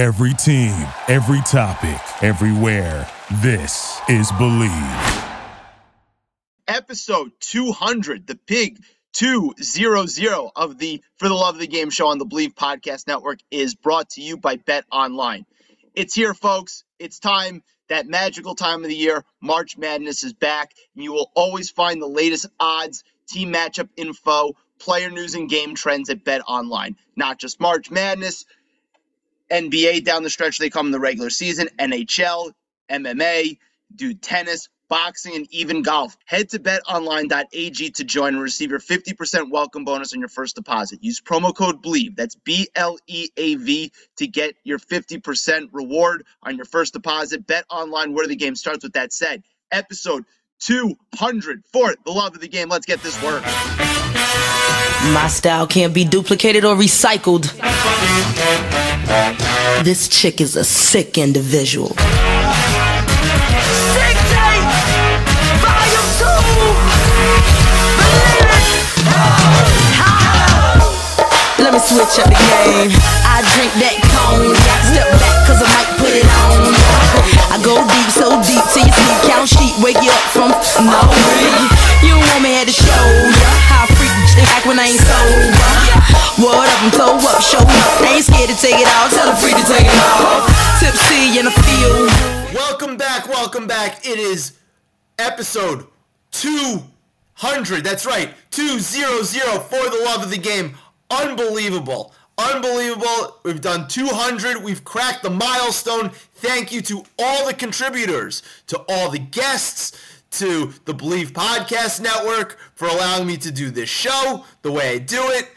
Every team, every topic, everywhere. This is Bleav. Episode 200, the big 200 of the For the Love of the Game show on the Bleav Podcast Network is brought to you by Bet Online. It's here, folks. It's time, that magical time of the year. March Madness is back, and you will always find the latest odds, team matchup info, player news, and game trends at Bet Online. Not just March Madness, NBA down the stretch, they come in the regular season, NHL, MMA, do tennis, boxing, and even golf. Head to betonline.ag to join and receive your 50% welcome bonus on your first deposit. Use promo code BLEAV, that's B L E A V, to get your 50% reward on your first deposit. Bet online where the game starts. With that said, episode 200 for the love of the game. Let's get this work. My style can't be duplicated or recycled. This chick is a sick individual. Sick Tape, Volume 2. Let me switch up the game. I drink that cognac, step back cause I might put it on. I go deep, so deep till you sleep count sheep, wake you up from no. You want me at the show, yeah. How act when I ain't sober. Uh, what up up, show up. Ain't scared to take it out, tell to take it. Tipsy in the field. Welcome back, welcome back. It is episode 200. That's right, 200 for the love of the game. Unbelievable. Unbelievable. We've done 200. We've cracked the milestone. Thank you to all the contributors, to all the guests, to the Bleav Podcast Network for allowing me to do this show the way I do it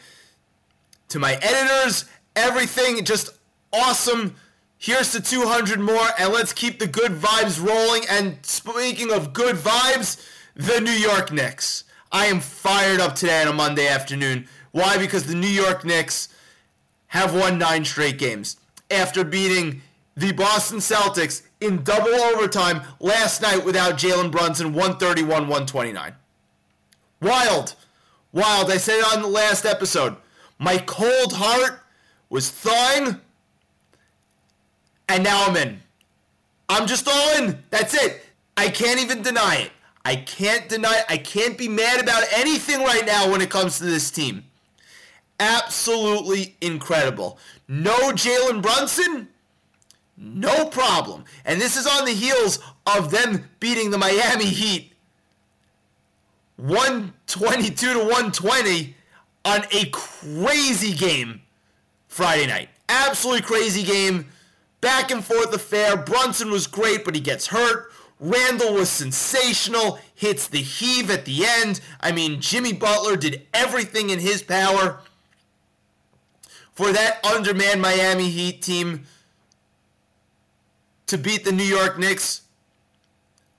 to my editors, everything just awesome. Here's to 200 more, and let's keep the good vibes rolling. And speaking of good vibes, the New York Knicks. I am fired up today on a Monday afternoon. Why? Because the New York Knicks have won nine straight games after beating the Boston Celtics in double overtime last night without Jalen Brunson, 131 129. Wild. Wild. I said it on the last episode. My cold heart was thawing, and now I'm in. I'm just all in. That's it. I can't even deny it. I can't deny it. I can't be mad about anything right now when it comes to this team. Absolutely incredible. No Jalen Brunson? No problem. And this is on the heels of them beating the Miami Heat 122 to 120 on a crazy game Friday night. Absolutely crazy game. Back and forth affair. Brunson was great, but he gets hurt. Randle was sensational. Hits the heave at the end. I mean, Jimmy Butler did everything in his power for that undermanned Miami Heat team to beat the New York Knicks.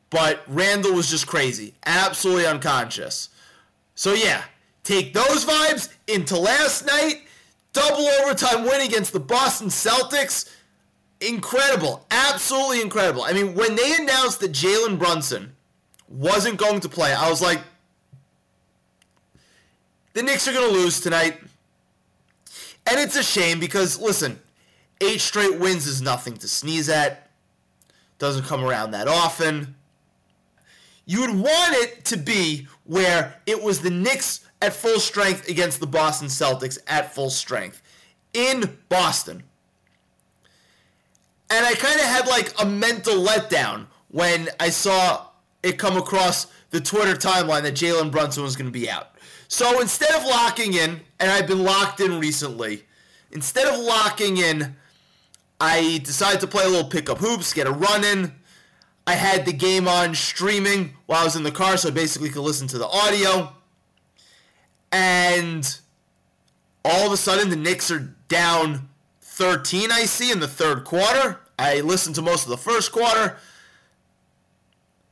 But Randle was just crazy. Absolutely unconscious. So, yeah, take those vibes into last night. Double overtime win against the Boston Celtics. Incredible. Absolutely incredible. I mean, when they announced that Jalen Brunson wasn't going to play, I was like, the Knicks are going to lose tonight. And it's a shame because, listen, eight straight wins is nothing to sneeze at. Doesn't come around that often. You would want it to be where it was the Knicks at full strength against the Boston Celtics at full strength in Boston. And I kind of had like a mental letdown when I saw it come across the Twitter timeline that Jalen Brunson was going to be out. So instead of locking in, and I've been locked in recently, instead of locking in, I decided to play a little pickup hoops, get a run in. I had the game on streaming while I was in the car, so I basically could listen to the audio. And all of a sudden, the Knicks are down 13, I see, in the third quarter. I listened to most of the first quarter.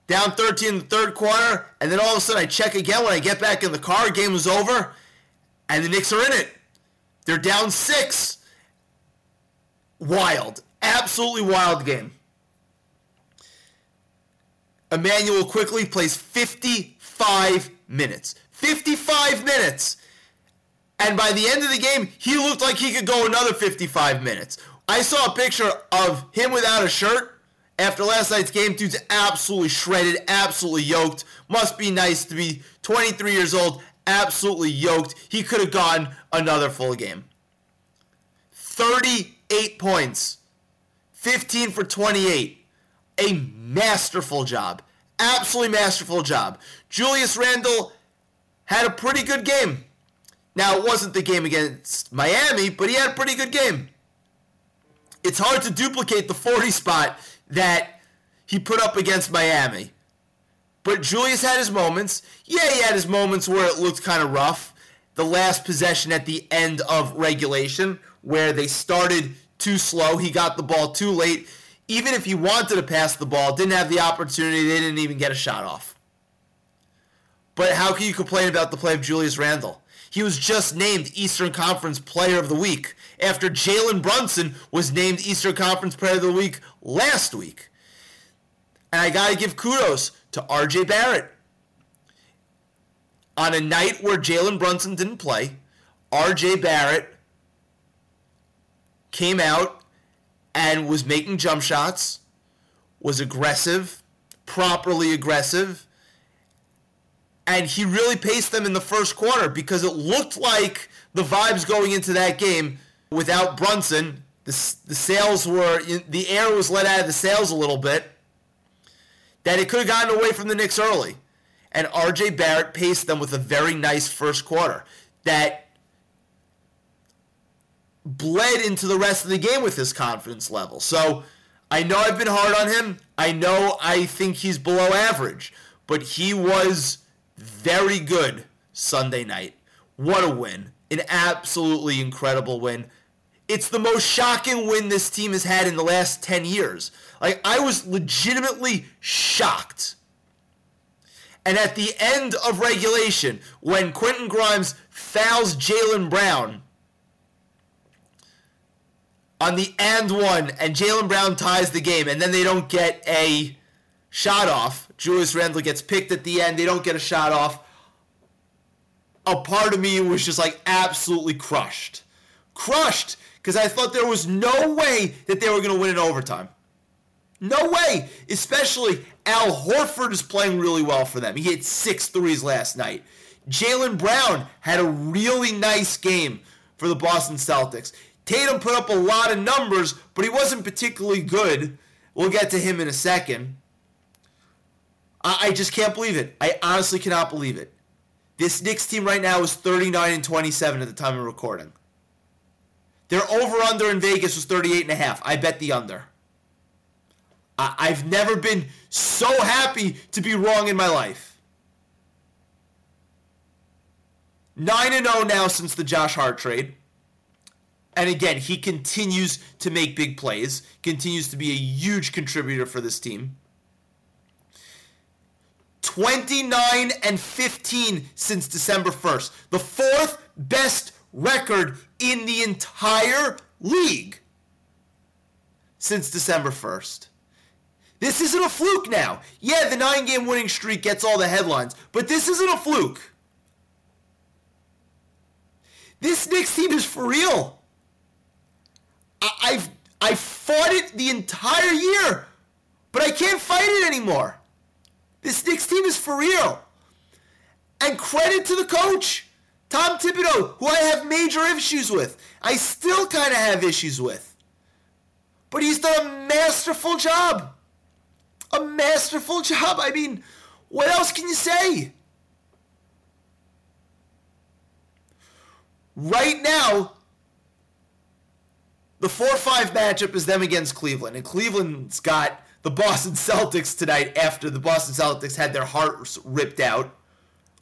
Down 13 in the third quarter. And then all of a sudden, I check again when I get back in the car. Game was over. And the Knicks are in it. They're down six. Wild. Absolutely wild game. Immanuel Quickley plays 55 minutes. 55 minutes. And by the end of the game, he looked like he could go another 55 minutes. I saw a picture of him without a shirt after last night's game. Dude's absolutely shredded, absolutely yoked. Must be nice to be 23 years old, absolutely yoked. He could have gotten another full game. 38 points, 15 for 28. A masterful job. Absolutely masterful job. Julius Randle had a pretty good game. Now, it wasn't the game against Miami, but he had a pretty good game. It's hard to duplicate the 40 spot that he put up against Miami. But Julius had his moments. Yeah, he had his moments where it looked kind of rough. The last possession at the end of regulation, where they started too slow, he got the ball too late. Even if he wanted to pass the ball, didn't have the opportunity, they didn't even get a shot off. But how can you complain about the play of Julius Randle? He was just named Eastern Conference Player of the Week after Jalen Brunson was named Eastern Conference Player of the Week last week. And I got to give kudos to RJ Barrett. On a night where Jalen Brunson didn't play, RJ Barrett came out and was making jump shots, was aggressive, properly aggressive, and he really paced them in the first quarter because it looked like the vibes going into that game without Brunson, the, the sails were, the air was let out of the sails a little bit, that it could have gotten away from the Knicks early. And RJ Barrett paced them with a very nice first quarter that bled into the rest of the game with his confidence level. So I know I've been hard on him. I know I think he's below average, but he was very good Sunday night. What a win. An absolutely incredible win. It's the most shocking win this team has had in the last 10 years. Like, I was legitimately shocked. And at the end of regulation, when Quentin Grimes fouls Jaylen Brown on the and one, and Jaylen Brown ties the game, and then they don't get a shot off. Julius Randle gets picked at the end. They don't get a shot off. A part of me was just like absolutely crushed. Crushed because I thought there was no way that they were going to win in overtime. No way. Especially Al Horford is playing really well for them. He hit six threes last night. Jaylen Brown had a really nice game for the Boston Celtics. Tatum put up a lot of numbers, but he wasn't particularly good. We'll get to him in a second. I, I just can't believe it. I honestly cannot believe it. This Knicks team right now is 39 and 27 at the time of recording. Their over under in Vegas was 38 and a half. I bet the under. I, I've never been so happy to be wrong in my life. 9 and 0 now since the Josh Hart trade. And again, he continues to make big plays, continues to be a huge contributor for this team. 29 and 15 since December 1st. The fourth best record in the entire league since December 1st. This isn't a fluke now. Yeah, the nine game winning streak gets all the headlines, but this isn't a fluke. This Knicks team is for real. I- have I fought it the entire year, but I can't fight it anymore. This Knicks team is for real. And credit to the coach, Tom Thibodeau, who I have major issues with. I still kind of have issues with. But he's done a masterful job. A masterful job. I mean, what else can you say? Right now, the 4 5 matchup is them against Cleveland. And Cleveland's got the Boston Celtics tonight after the Boston Celtics had their hearts ripped out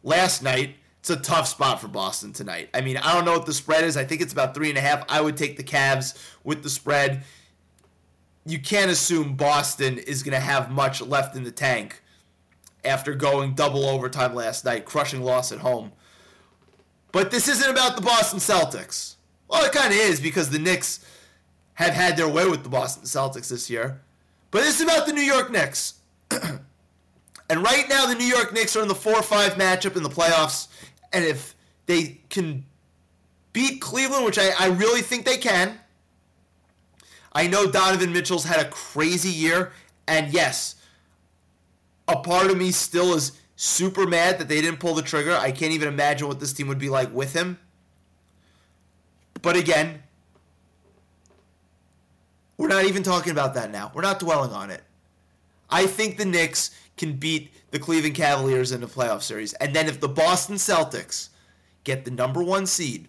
last night. It's a tough spot for Boston tonight. I mean, I don't know what the spread is. I think it's about three and a half. I would take the Cavs with the spread. You can't assume Boston is going to have much left in the tank after going double overtime last night, crushing loss at home. But this isn't about the Boston Celtics. Well, it kind of is because the Knicks have had their way with the Boston Celtics this year. But it's about the New York Knicks. and right now, the New York Knicks are in the 4 5 matchup in the playoffs. And if they can beat Cleveland, which I, I really think they can, I know Donovan Mitchell's had a crazy year, and yes, a part of me still is super mad that they didn't pull the trigger. I can't even imagine what this team would be like with him. But again, we're not even talking about that now. We're not dwelling on it. I think the Knicks can beat the Cleveland Cavaliers in the playoff series. And then if the Boston Celtics get the number one seed,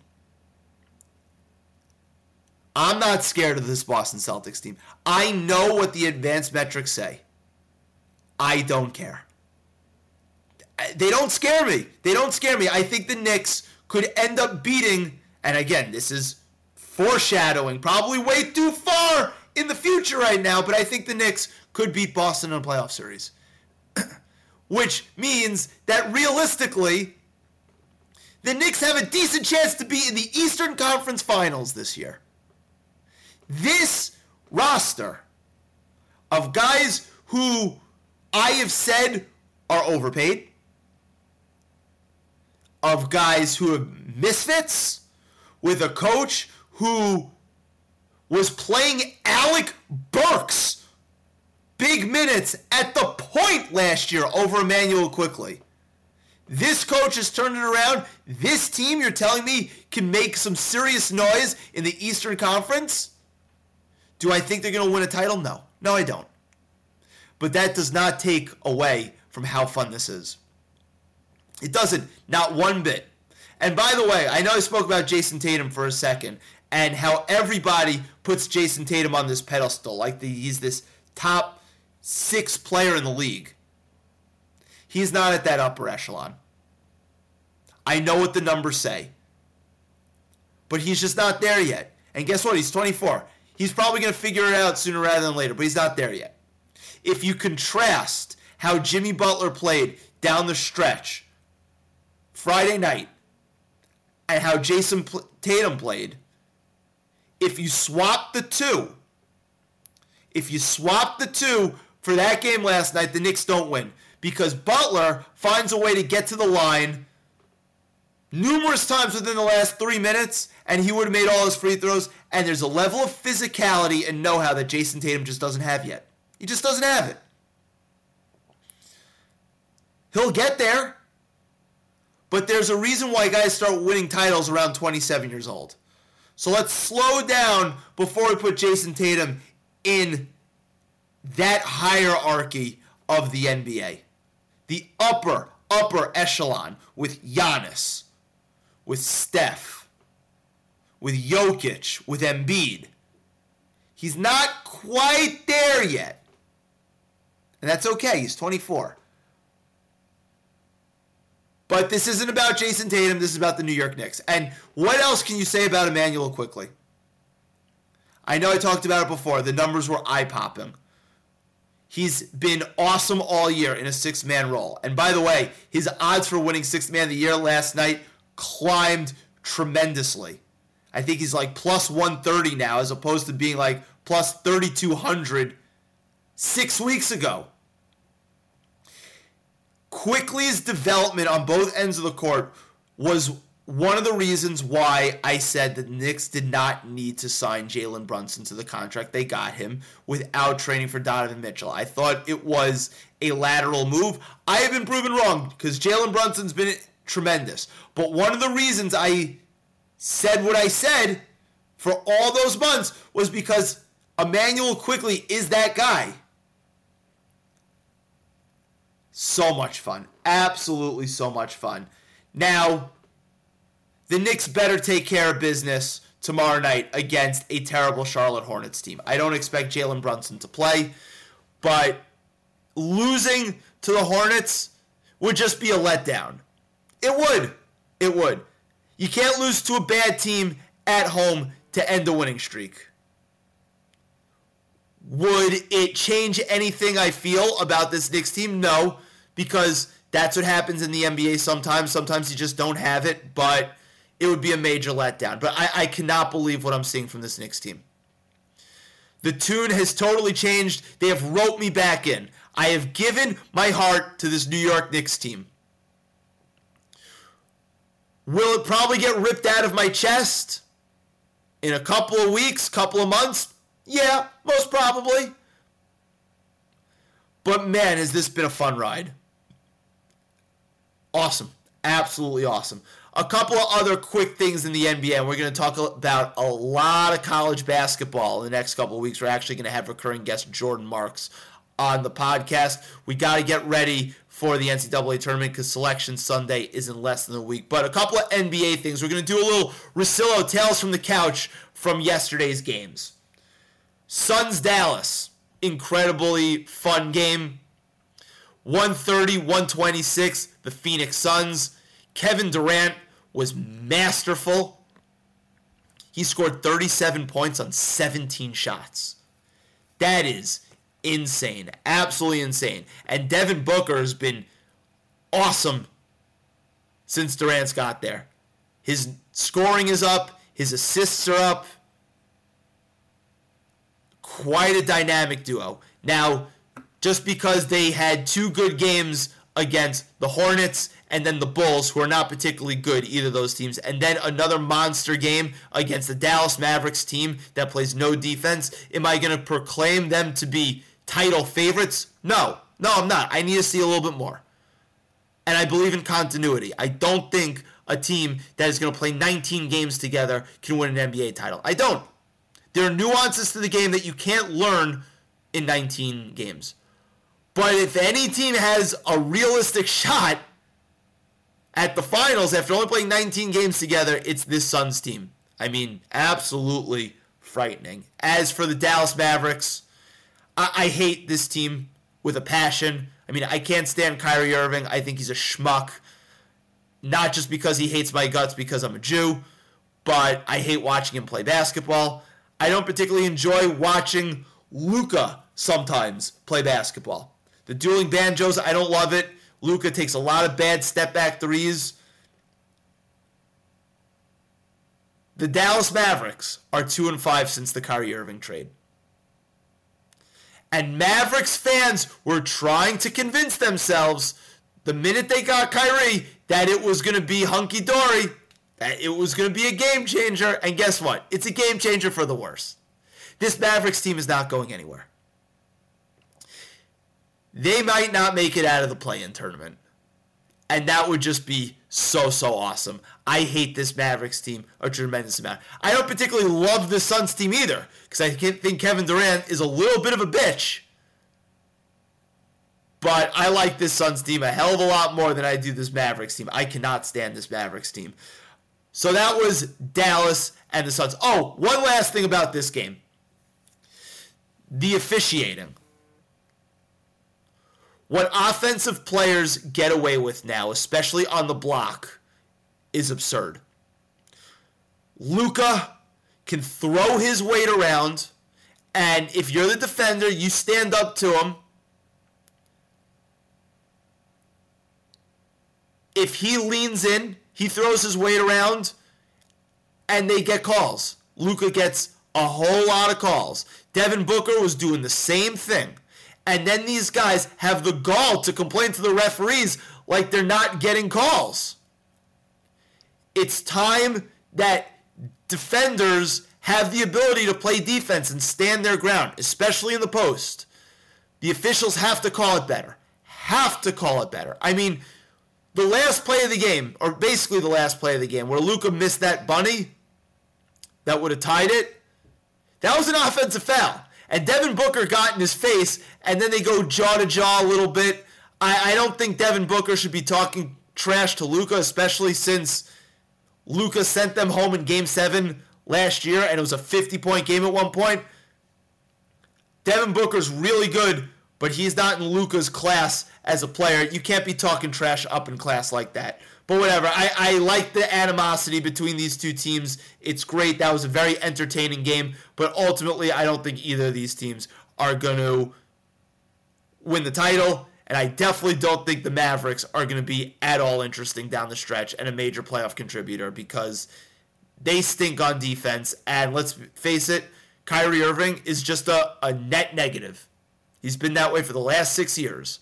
I'm not scared of this Boston Celtics team. I know what the advanced metrics say. I don't care. They don't scare me. They don't scare me. I think the Knicks could end up beating, and again, this is foreshadowing, probably way too far in the future right now, but I think the Knicks could beat Boston in a playoff series. Which means that realistically, the Knicks have a decent chance to be in the Eastern Conference Finals this year. This roster of guys who I have said are overpaid, of guys who are misfits, with a coach who was playing Alec Burks big minutes at the point last year over Immanuel Quickley. This coach has turned it around. This team, you're telling me, can make some serious noise in the Eastern Conference? Do I think they're going to win a title? No. No, I don't. But that does not take away from how fun this is. It doesn't, not one bit. And by the way, I know I spoke about Jayson Tatum for a second and how everybody puts Jayson Tatum on this pedestal, like the, he's this top six player in the league. He's not at that upper echelon. I know what the numbers say. But he's just not there yet. And guess what? He's 24. He's probably going to figure it out sooner rather than later, but he's not there yet. If you contrast how Jimmy Butler played down the stretch Friday night and how Jayson Tatum played, if you swap the two, if you swap the two for that game last night, the Knicks don't win because Butler finds a way to get to the line numerous times within the last three minutes, and he would have made all his free throws. And there's a level of physicality and know how that Jayson Tatum just doesn't have yet. He just doesn't have it. He'll get there. But there's a reason why guys start winning titles around 27 years old. So let's slow down before we put Jayson Tatum in that hierarchy of the NBA. The upper, upper echelon with Giannis, with Steph, with Jokic, with Embiid. He's not quite there yet. And that's okay. He's 24. But this isn't about Jayson Tatum. This is about the New York Knicks. And what else can you say about Immanuel Quickley? I know I talked about it before. The numbers were eye popping. He's been awesome all year in a six man role. And by the way, his odds for winning sixth man of the year last night climbed tremendously. I think he's like plus 130 now as opposed to being like plus 3,200 six weeks ago. Quickley's development on both ends of the court was one of the reasons why I said that Knicks did not need to sign Jalen Brunson to the contract they got him without training for Donovan Mitchell. I thought it was a lateral move. I have been proven wrong because Jalen Brunson's been tremendous. But one of the reasons I said what I said for all those months was because Immanuel Quickley is that guy. So much fun. Absolutely so much fun. Now, the Knicks better take care of business tomorrow night against a terrible Charlotte Hornets team. I don't expect Jalen Brunson to play, but losing to the Hornets would just be a letdown. It would. It would. You can't lose to a bad team at home to end a winning streak. Would it change anything I feel about this Knicks team? No, because that's what happens in the NBA sometimes. Sometimes you just don't have it, but it would be a major letdown. But I, I cannot believe what I'm seeing from this Knicks team. The tune has totally changed. They have roped me back in. I have given my heart to this New York Knicks team. Will it probably get ripped out of my chest in a couple of weeks, couple of months? Yeah, most probably. But man, has this been a fun ride. Awesome. Absolutely awesome. A couple of other quick things in the NBA. We're going to talk about a lot of college basketball in the next couple of weeks. We're actually going to have recurring guest Jordan Marks on the podcast. We got to get ready for the NCAA tournament because Selection Sunday is in less than a week. But a couple of NBA things. We're going to do a little Russillo Tales from the Couch from yesterday's games. Suns Dallas. Incredibly fun game. 130, 126, the Phoenix Suns. Kevin Durant was masterful. He scored 37 points on 17 shots. That is insane. Absolutely insane. And Devin Booker has been awesome since Durant's got there. His scoring is up, his assists are up. Quite a dynamic duo. Now, just because they had two good games against the Hornets and then the Bulls, who are not particularly good, either of those teams, and then another monster game against the Dallas Mavericks team that plays no defense. Am I going to proclaim them to be title favorites? No, no, I'm not. I need to see a little bit more. And I believe in continuity. I don't think a team that is going to play 19 games together can win an NBA title. I don't. There are nuances to the game that you can't learn in 19 games. But if any team has a realistic shot at the finals after only playing 19 games together, it's this Suns team. I mean, absolutely frightening. As for the Dallas Mavericks, I, I hate this team with a passion. I mean, I can't stand Kyrie Irving. I think he's a schmuck. Not just because he hates my guts because I'm a Jew, but I hate watching him play basketball. I don't particularly enjoy watching Luka sometimes play basketball. The dueling banjos, I don't love it. Luka takes a lot of bad step back threes. The Dallas Mavericks are 2 and 5 since the Kyrie Irving trade. And Mavericks fans were trying to convince themselves the minute they got Kyrie that it was going to be hunky dory, that it was going to be a game changer. And guess what? It's a game changer for the worse. This Mavericks team is not going anywhere. They might not make it out of the play in tournament. And that would just be so, so awesome. I hate this Mavericks team a tremendous amount. I don't particularly love the Suns team either, because I think Kevin Durant is a little bit of a bitch. But I like this Suns team a hell of a lot more than I do this Mavericks team. I cannot stand this Mavericks team. So that was Dallas and the Suns. Oh, one last thing about this game the officiating. What offensive players get away with now, especially on the block, is absurd. Luka can throw his weight around, and if you're the defender, you stand up to him. If he leans in, he throws his weight around, and they get calls. Luka gets a whole lot of calls. Devin Booker was doing the same thing. And then these guys have the gall to complain to the referees like they're not getting calls. It's time that defenders have the ability to play defense and stand their ground, especially in the post. The officials have to call it better. Have to call it better. I mean, the last play of the game, or basically the last play of the game, where Luka missed that bunny that would have tied it, that was an offensive foul and Devin Booker got in his face, and then they go jaw to jaw a little bit. I, I don't think Devin Booker should be talking trash to Luka, especially since Luka sent them home in Game Seven last year, and it was a 50 point game at one point. Devin Booker's really good, but he's not in Luka's class as a player. You can't be talking trash up in class like that. But whatever. I, I like the animosity between these two teams. It's great. That was a very entertaining game. But ultimately, I don't think either of these teams are going to win the title. And I definitely don't think the Mavericks are going to be at all interesting down the stretch and a major playoff contributor because they stink on defense. And let's face it, Kyrie Irving is just a, a net negative. He's been that way for the last six years.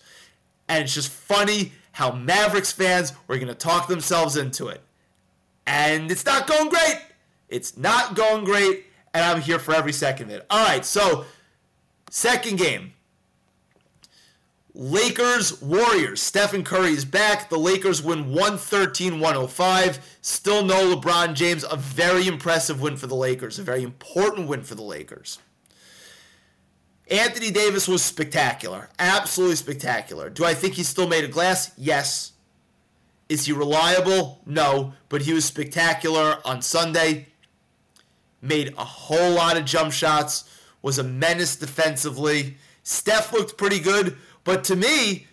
And it's just funny how Mavericks fans were going to talk themselves into it. And it's not going great. It's not going great. and I'm here for every second of it. All right, so second game. Lakers Warriors. Stephen Curry is back. The Lakers win 113 105. Still no LeBron James. A very impressive win for the Lakers. A very important win for the Lakers. Anthony Davis was spectacular. Absolutely spectacular. Do I think he still made a glass? Yes. Is he reliable? No. But he was spectacular on Sunday. Made a whole lot of jump shots. Was a menace defensively. Steph looked pretty good. But to me,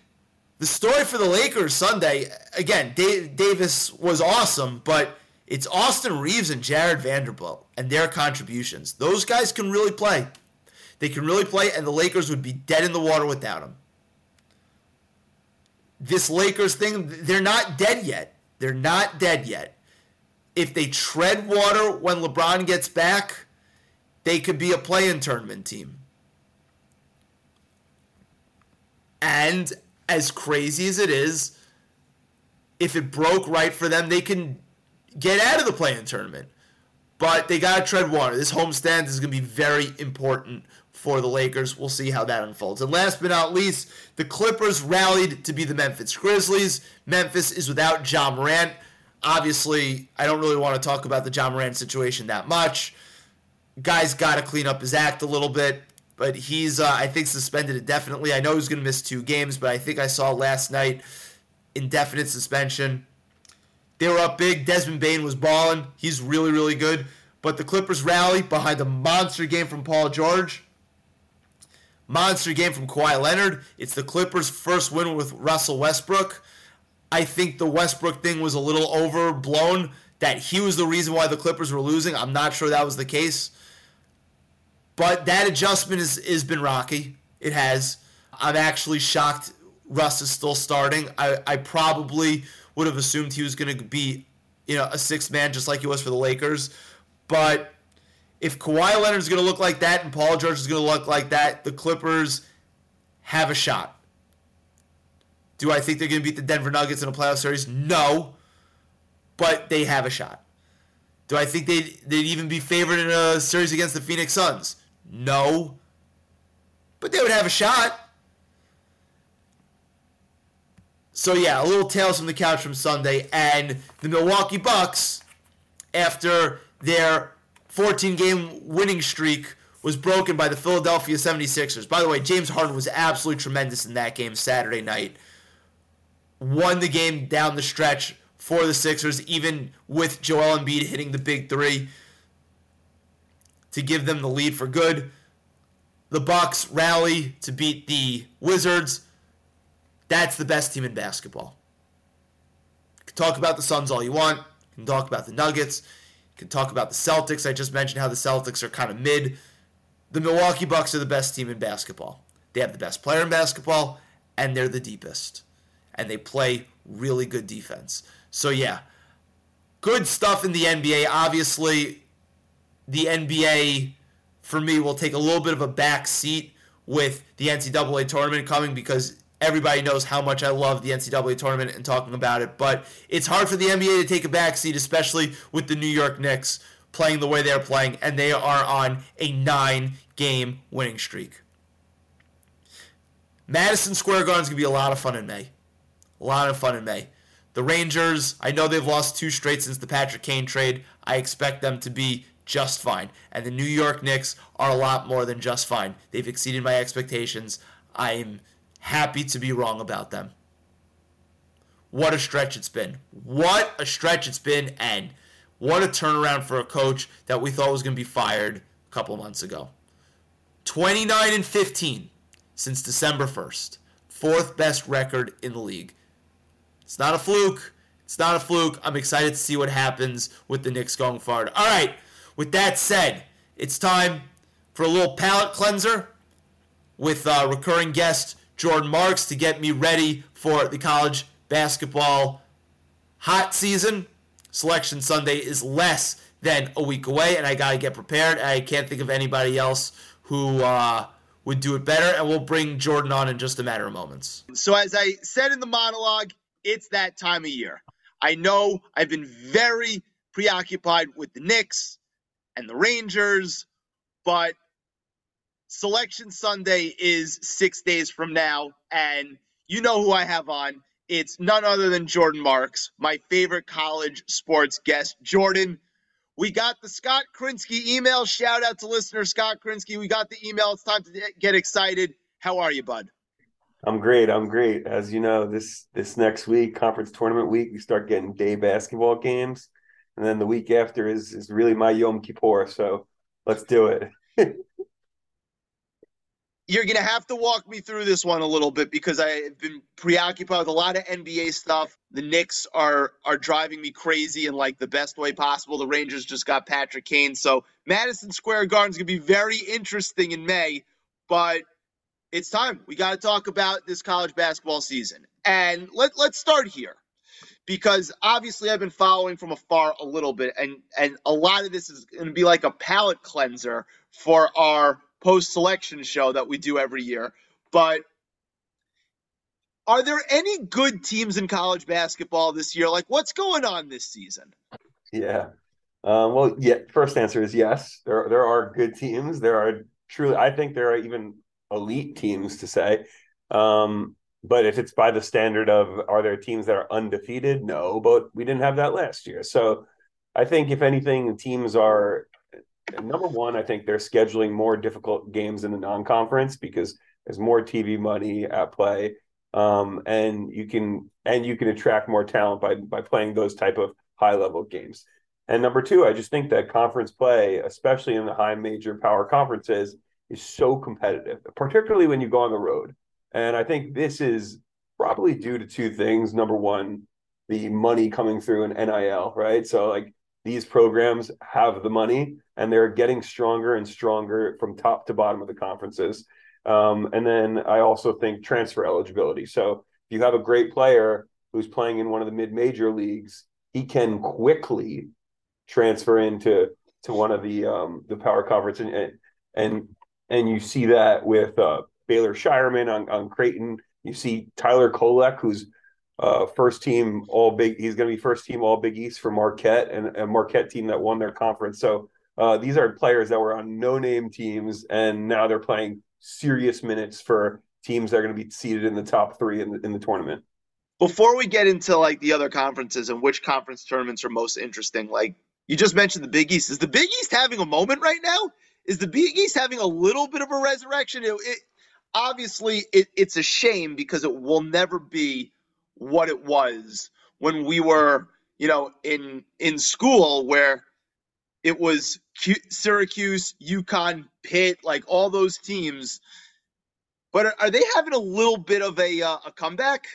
the story for the Lakers Sunday, again, Davis was awesome, but it's Austin Reaves and Jarred Vanderbilt and their contributions. Those guys can really play. They can really play, and the Lakers would be dead in the water without them. This Lakers thing, they're not dead yet. They're not dead yet. If they tread water when LeBron gets back, they could be a play in tournament team. And as crazy as it is, if it broke right for them, they can get out of the play in tournament. But they got to tread water. This homestand is going to be very important for the Lakers. We'll see how that unfolds. And last but not least, the Clippers rallied to be the Memphis Grizzlies. Memphis is without Ja Morant. Obviously, I don't really want to talk about the Ja Morant situation that much. Guy's got to clean up his act a little bit, but he's, uh, I think, suspended indefinitely. I know he's going to miss two games, but I think I saw last night indefinite suspension. They were up big. Desmond Bane was balling. He's really, really good. But the Clippers rally behind a monster game from Paul George monster game from Kawhi Leonard. It's the Clippers' first win with Russell Westbrook. I think the Westbrook thing was a little overblown, that he was the reason why the Clippers were losing. I'm not sure that was the case. But that adjustment has is, is been rocky. It has. I'm actually shocked Russ is still starting. I, I probably would have assumed he was going to be, you know, a sixth man just like he was for the Lakers. But if Kawhi Leonard is going to look like that and Paul George is going to look like that, the Clippers have a shot. Do I think they're going to beat the Denver Nuggets in a playoff series? No. But they have a shot. Do I think they'd, they'd even be favored in a series against the Phoenix Suns? No. But they would have a shot. So, yeah, a little tales from the couch from Sunday. And the Milwaukee Bucks, after their 14 game winning streak was broken by the Philadelphia 76ers. By the way, James Harden was absolutely tremendous in that game Saturday night. Won the game down the stretch for the Sixers, even with Joel Embiid hitting the big three to give them the lead for good. The Bucks rally to beat the Wizards. That's the best team in basketball. You can talk about the Suns all you want. You can talk about the Nuggets can talk about the Celtics. I just mentioned how the Celtics are kind of mid. The Milwaukee Bucks are the best team in basketball. They have the best player in basketball, and they're the deepest. And they play really good defense. So, yeah, good stuff in the NBA. Obviously, the NBA, for me, will take a little bit of a back seat with the NCAA tournament coming because everybody knows how much I love the NCAA tournament and talking about it, but it's hard for the NBA to take a backseat, especially with the New York Knicks playing the way they're playing, and they are on a nine game winning streak. Madison Square Garden is going to be a lot of fun in May. A lot of fun in May. The Rangers, I know they've lost two straight since the Patrick Kane trade. I expect them to be just fine. And the New York Knicks are a lot more than just fine. They've exceeded my expectations. I'm happy to be wrong about them. What a stretch it's been. What a stretch it's been, and what a turnaround for a coach that we thought was going to be fired a couple months ago. 29 and 15 since December 1st. Fourth best record in the league. It's not a fluke. It's not a fluke. I'm excited to see what happens with the Knicks going forward. All right, with that said, it's time for a little palate cleanser with uh, recurring guest Jordan Marks to get me ready for the college basketball hot season. Selection Sunday is less than a week away, and I got to get prepared. I can't think of anybody else who uh, would do it better, and we'll bring Jordan on in just a matter of moments. So, as I said in the monologue, it's that time of year. I know I've been very preoccupied with the Knicks and the Rangers, but Selection Sunday is six days from now, and you know who I have on. It's none other than Jordan Marks, my favorite college sports guest. Jordan, we got the Scott Krinsky email. Shout out to listener Scott Krinsky. We got the email. It's time to get excited. How are you, bud? I'm great. I'm great. As you know, this this next week, conference tournament week, we start getting day basketball games, and then the week after is is really my Yom Kippur. So let's do it. You're gonna have to walk me through this one a little bit because I've been preoccupied with a lot of NBA stuff. The Knicks are are driving me crazy in like the best way possible. The Rangers just got Patrick Kane, so Madison Square Garden's gonna be very interesting in May. But it's time. We got to talk about this college basketball season. And let, let's start here because obviously I've been following from afar a little bit, and, and a lot of this is going to be like a palate cleanser for our post selection show that we do every year. But are there any good teams in college basketball this year? Like, what's going on this season? Yeah. Um, well, yeah. First answer is yes. There, there are good teams. There are truly. I think there are even elite teams to say. Um, but if it's by the standard of are there teams that are undefeated? No, but we didn't have that last year. So I think if anything, teams are number one. I think they're scheduling more difficult games in the non-conference because there's more TV money at play, um, and you can and you can attract more talent by by playing those type of high level games. And number two, I just think that conference play, especially in the high major power conferences, is so competitive, particularly when you go on the road. And I think this is probably due to two things. Number one, the money coming through in NIL, right? So like these programs have the money and they're getting stronger and stronger from top to bottom of the conferences. Um, and then I also think transfer eligibility. So if you have a great player who's playing in one of the mid-major leagues, he can quickly transfer into to one of the um, the power conference and and and you see that with uh, Baylor Scheierman on, on Creighton. You see Tyler Kolek, who's uh, first team All Big. He's going to be first team All Big East for Marquette and a Marquette team that won their conference. So uh, these are players that were on no name teams, and now they're playing serious minutes for teams that are going to be seated in the top three in the, in the tournament. Before we get into like the other conferences and which conference tournaments are most interesting, like you just mentioned the Big East. Is the Big East having a moment right now? is the Big East having a little bit of a resurrection? It, it obviously it, it's a shame because it will never be what it was when we were, you know, in in school where it was Syracuse, UConn, Pitt, like all those teams. But are, are they having a little bit of a uh, a comeback?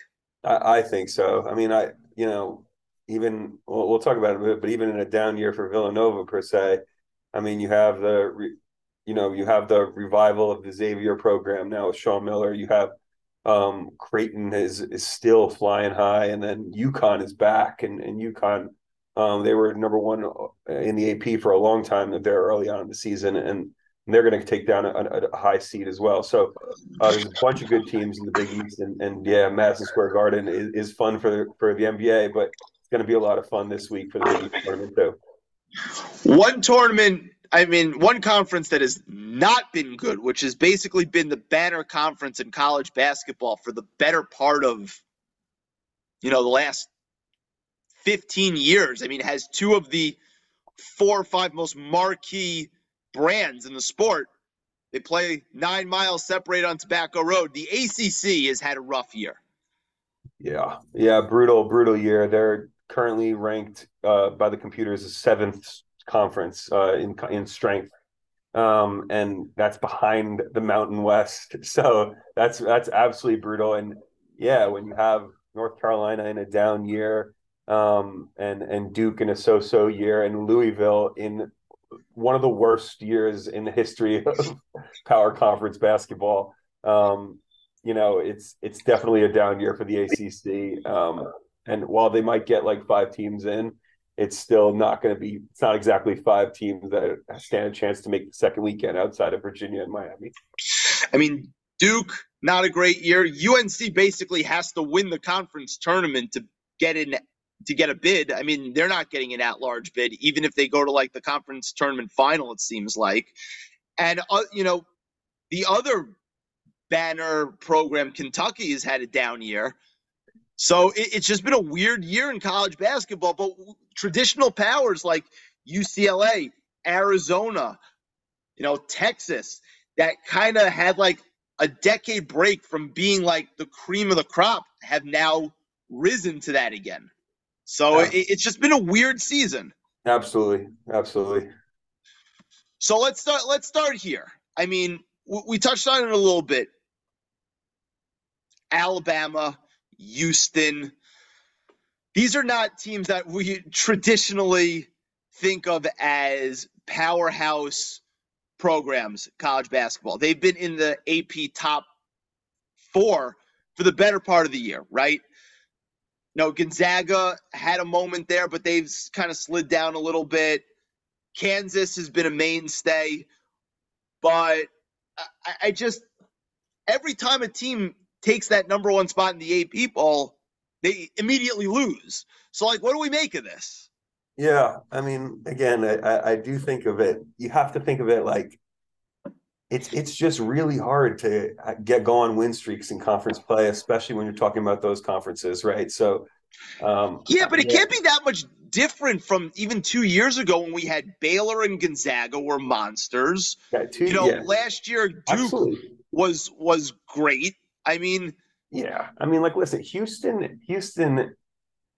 I, I, think so. I mean, I you know even we'll, we'll talk about it bit, but even in a down year for Villanova per se, I mean, you have the you know, you have the revival of the Xavier program now with Sean Miller. You have um, Creighton is is still flying high, and then UConn is back, and and UConn um, they were number one in the AP for a long time. They're early on in the season, and they're going to take down a, a, high seed as well. So uh, there's a bunch of good teams in the Big East, and, and yeah, Madison Square Garden is, is fun for the, for the NBA, but it's going to be a lot of fun this week for the Big East tournament too. One tournament I mean, one conference that has not been good, which has basically been the banner conference in college basketball for the better part of, you know, the last 15 years. I mean, has two of the four or five most marquee brands in the sport. They play nine miles separated on Tobacco Road. The ACC has had a rough year. Yeah, yeah, brutal, brutal year. They're currently ranked uh, by the computers as seventh conference uh, in in strength, um, and that's behind the Mountain West. So that's that's absolutely brutal. And yeah, when you have North Carolina in a down year, um, and and Duke in a so-so year, and Louisville in one of the worst years in the history of power conference basketball. Um, you know, it's it's definitely a down year for the ACC. Um, and while they might get like five teams in, it's still not going to be it's not exactly five teams that stand a chance to make the second weekend outside of Virginia and Miami. I mean, Duke not a great year. UNC basically has to win the conference tournament to get in to get a bid. I mean, they're not getting an at-large bid even if they go to like the conference tournament final it seems like. And uh, you know, the other banner program, Kentucky, has had a down year. So it, it's just been a weird year in college basketball. But traditional powers like UCLA, Arizona, you know, Texas, that kind of had like a decade break from being like the cream of the crop, have now risen to that again. So Yeah. it, it's just been a weird season. Absolutely, absolutely. So let's start. Let's start here. I mean, w- we touched on it a little bit. Alabama, Houston. These are not teams that we traditionally think of as powerhouse programs, college basketball. They've been in the AP top four for the better part of the year, right? No, Gonzaga had a moment there, but they've kind of slid down a little bit. Kansas has been a mainstay, but I, I just every time a team takes that number one spot in the AP poll, they immediately lose. So, like, what do we make of this? Yeah, I mean, again, I, I- do think of it. You have to think of it like it's it's just really hard to uh, get going win streaks in conference play, especially when you're talking about those conferences, right? So, um, Yeah, but it can't be that much different from even two years ago when we had Baylor and Gonzaga were monsters. yeah, two, You know, yeah, last year Duke absolutely. was was great. I mean, Yeah, I mean, like, listen, Houston, Houston,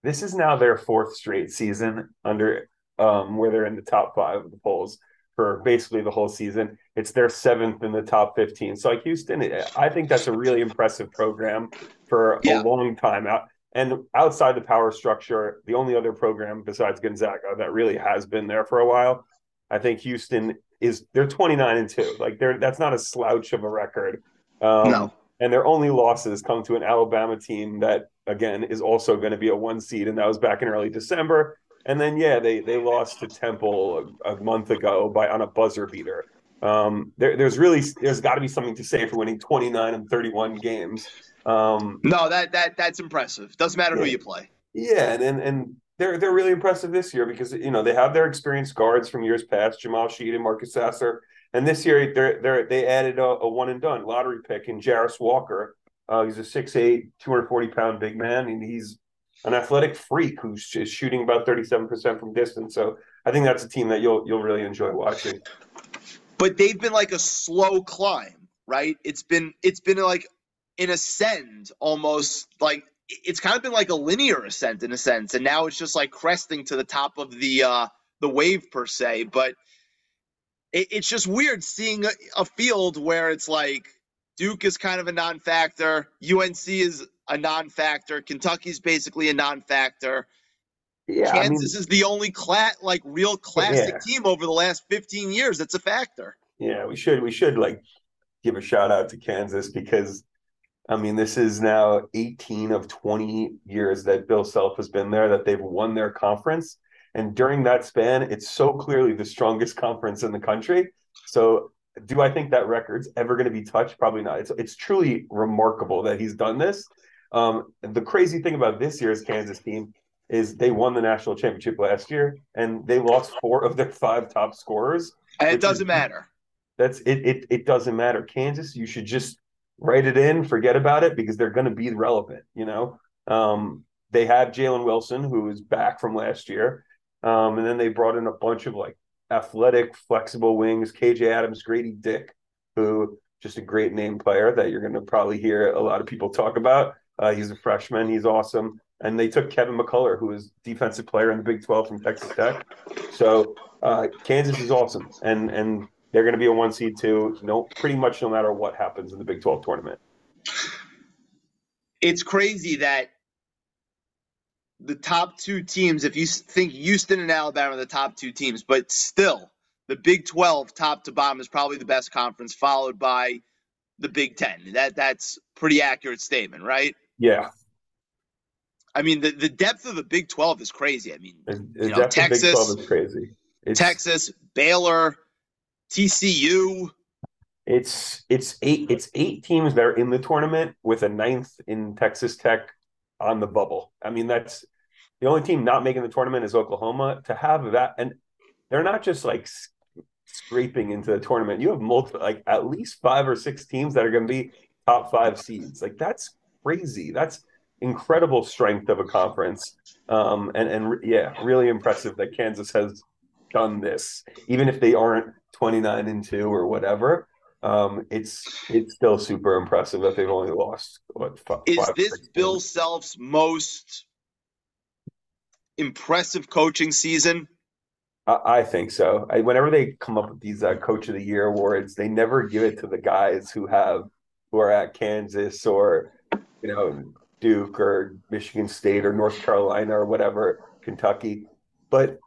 this is now their fourth straight season under um where they're in the top five of the polls for basically the whole season. It's their seventh in the top fifteen. So, like Houston, I think that's a really impressive program for Yeah. a long time out. And outside the power structure, the only other program besides Gonzaga that really has been there for a while, I think Houston is they're twenty nine and two. Like they're that's not a slouch of a record. Um, no. And their only losses come to an Alabama team that again is also going to be a one seed, and that was back in early December. And then yeah, they they lost to Temple a, a month ago by on a buzzer beater. Um, there, there's really there's got to be something to say for winning 29 and 31 games. Um, No, that that that's impressive. Doesn't matter who you play. yeah, and, and and they're they're really impressive this year because you know they have their experienced guards from years past, Jamal Shead and Marcus Sasser, and this year they're they they added a, a one and done lottery pick in Jarace Walker. Uh, he's a 6'8", 240 pound big man, and he's an athletic freak who's shooting about thirty seven percent from distance. So I think that's a team that you'll you'll really enjoy watching. But they've been like a slow climb, right? It's been it's been like an ascend almost like it's kind of been like a linear ascent in a sense, and now it's just like cresting to the top of the uh the wave per se. But it, it's just weird seeing a, a field where it's like Duke is kind of a non-factor, UNC is a non-factor, Kentucky's basically a non-factor. Yeah, I mean, Kansas is the only cla- like real classic Yeah. team over the last 15 years that's a factor. Yeah, we should we should like give a shout out to Kansas because I mean this is now 18 of 20 years that Bill Self has been there that they've won their conference and during that span it's so clearly the strongest conference in the country. So do I think that record's ever going to be touched? Probably not. It's it's truly remarkable that he's done this. Um, the crazy thing about this year's Kansas team is they won the national championship last year and they lost four of their five top scorers And it is- doesn't matter. that's it, it it doesn't matter kansas you should just write it in forget about it because they're going to be relevant you know um, they have jalen wilson who is back from last year um, and then they brought in a bunch of like athletic flexible wings. Kj adams Gradey dick who just a great name player that you're going to probably hear a lot of people talk about. Uh, he's a freshman. He's awesome. And they took kevin McCullar who is defensive player in the big 12 from texas tech. So uh, kansas is awesome. And and they're going to be a one seed too. No, pretty much no matter what happens in the Big Twelve tournament. It's crazy that the top two teams, if you think Houston and Alabama are the top two teams, but still the Big 12 top to bottom is probably the best conference, followed by the Big 10. That that's pretty accurate statement, right? Yeah, I mean, the, the depth of the Big 12 is crazy. I mean, the, You know, Texas- is crazy. It's, Texas, Baylor, TCU. It's it's eight it's eight teams that are in the tournament with a ninth in Texas Tech on the bubble. I mean, that's the only team not making the tournament is Oklahoma. To have that, and they're not just like scraping into the tournament. You have multiple, like at least five or six teams that are going to be top five seeds. Like that's crazy. That's incredible strength of a conference. Um, and and yeah, really impressive that Kansas has done this, even if they aren't twenty nine and two or whatever. Um, it's it's still super impressive that they've only lost. What, five, Is this Bill Self's most impressive coaching season? I, I think so. I, whenever they come up with these uh, Coach of the Year awards, they never give it to the guys who have who are at Kansas or you know Duke or Michigan State or North Carolina or whatever, Kentucky. But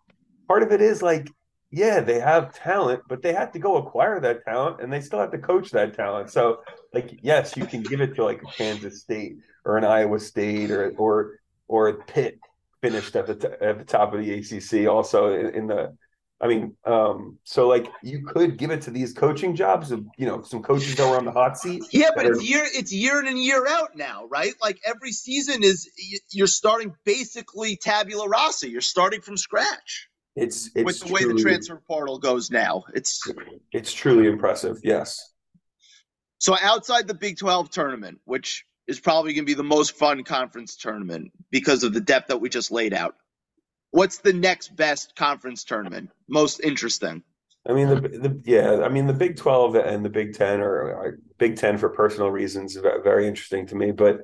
part of it is like, yeah, they have talent, but they have to go acquire that talent and they still have to coach that talent. So, like, yes, you can give it to like a Kansas State or an Iowa State or or or Pitt finished at the t- at the top of the ACC also in, in the I mean, um, so like you could give it to these coaching jobs of you know some coaches that were on the hot seat. Yeah, but it's year it's year in and year out now, right? Like every season is you're starting basically tabula rasa. You're starting from scratch. It's, it's with the way the transfer portal goes now. It's it's truly impressive. Yes. So outside the Big Twelve tournament, which is probably going to be the most fun conference tournament because of the depth that we just laid out. What's the next best conference tournament? Most interesting. I mean the, the yeah, I mean the Big Twelve and the Big Ten are, or Big Ten for personal reasons very interesting to me. But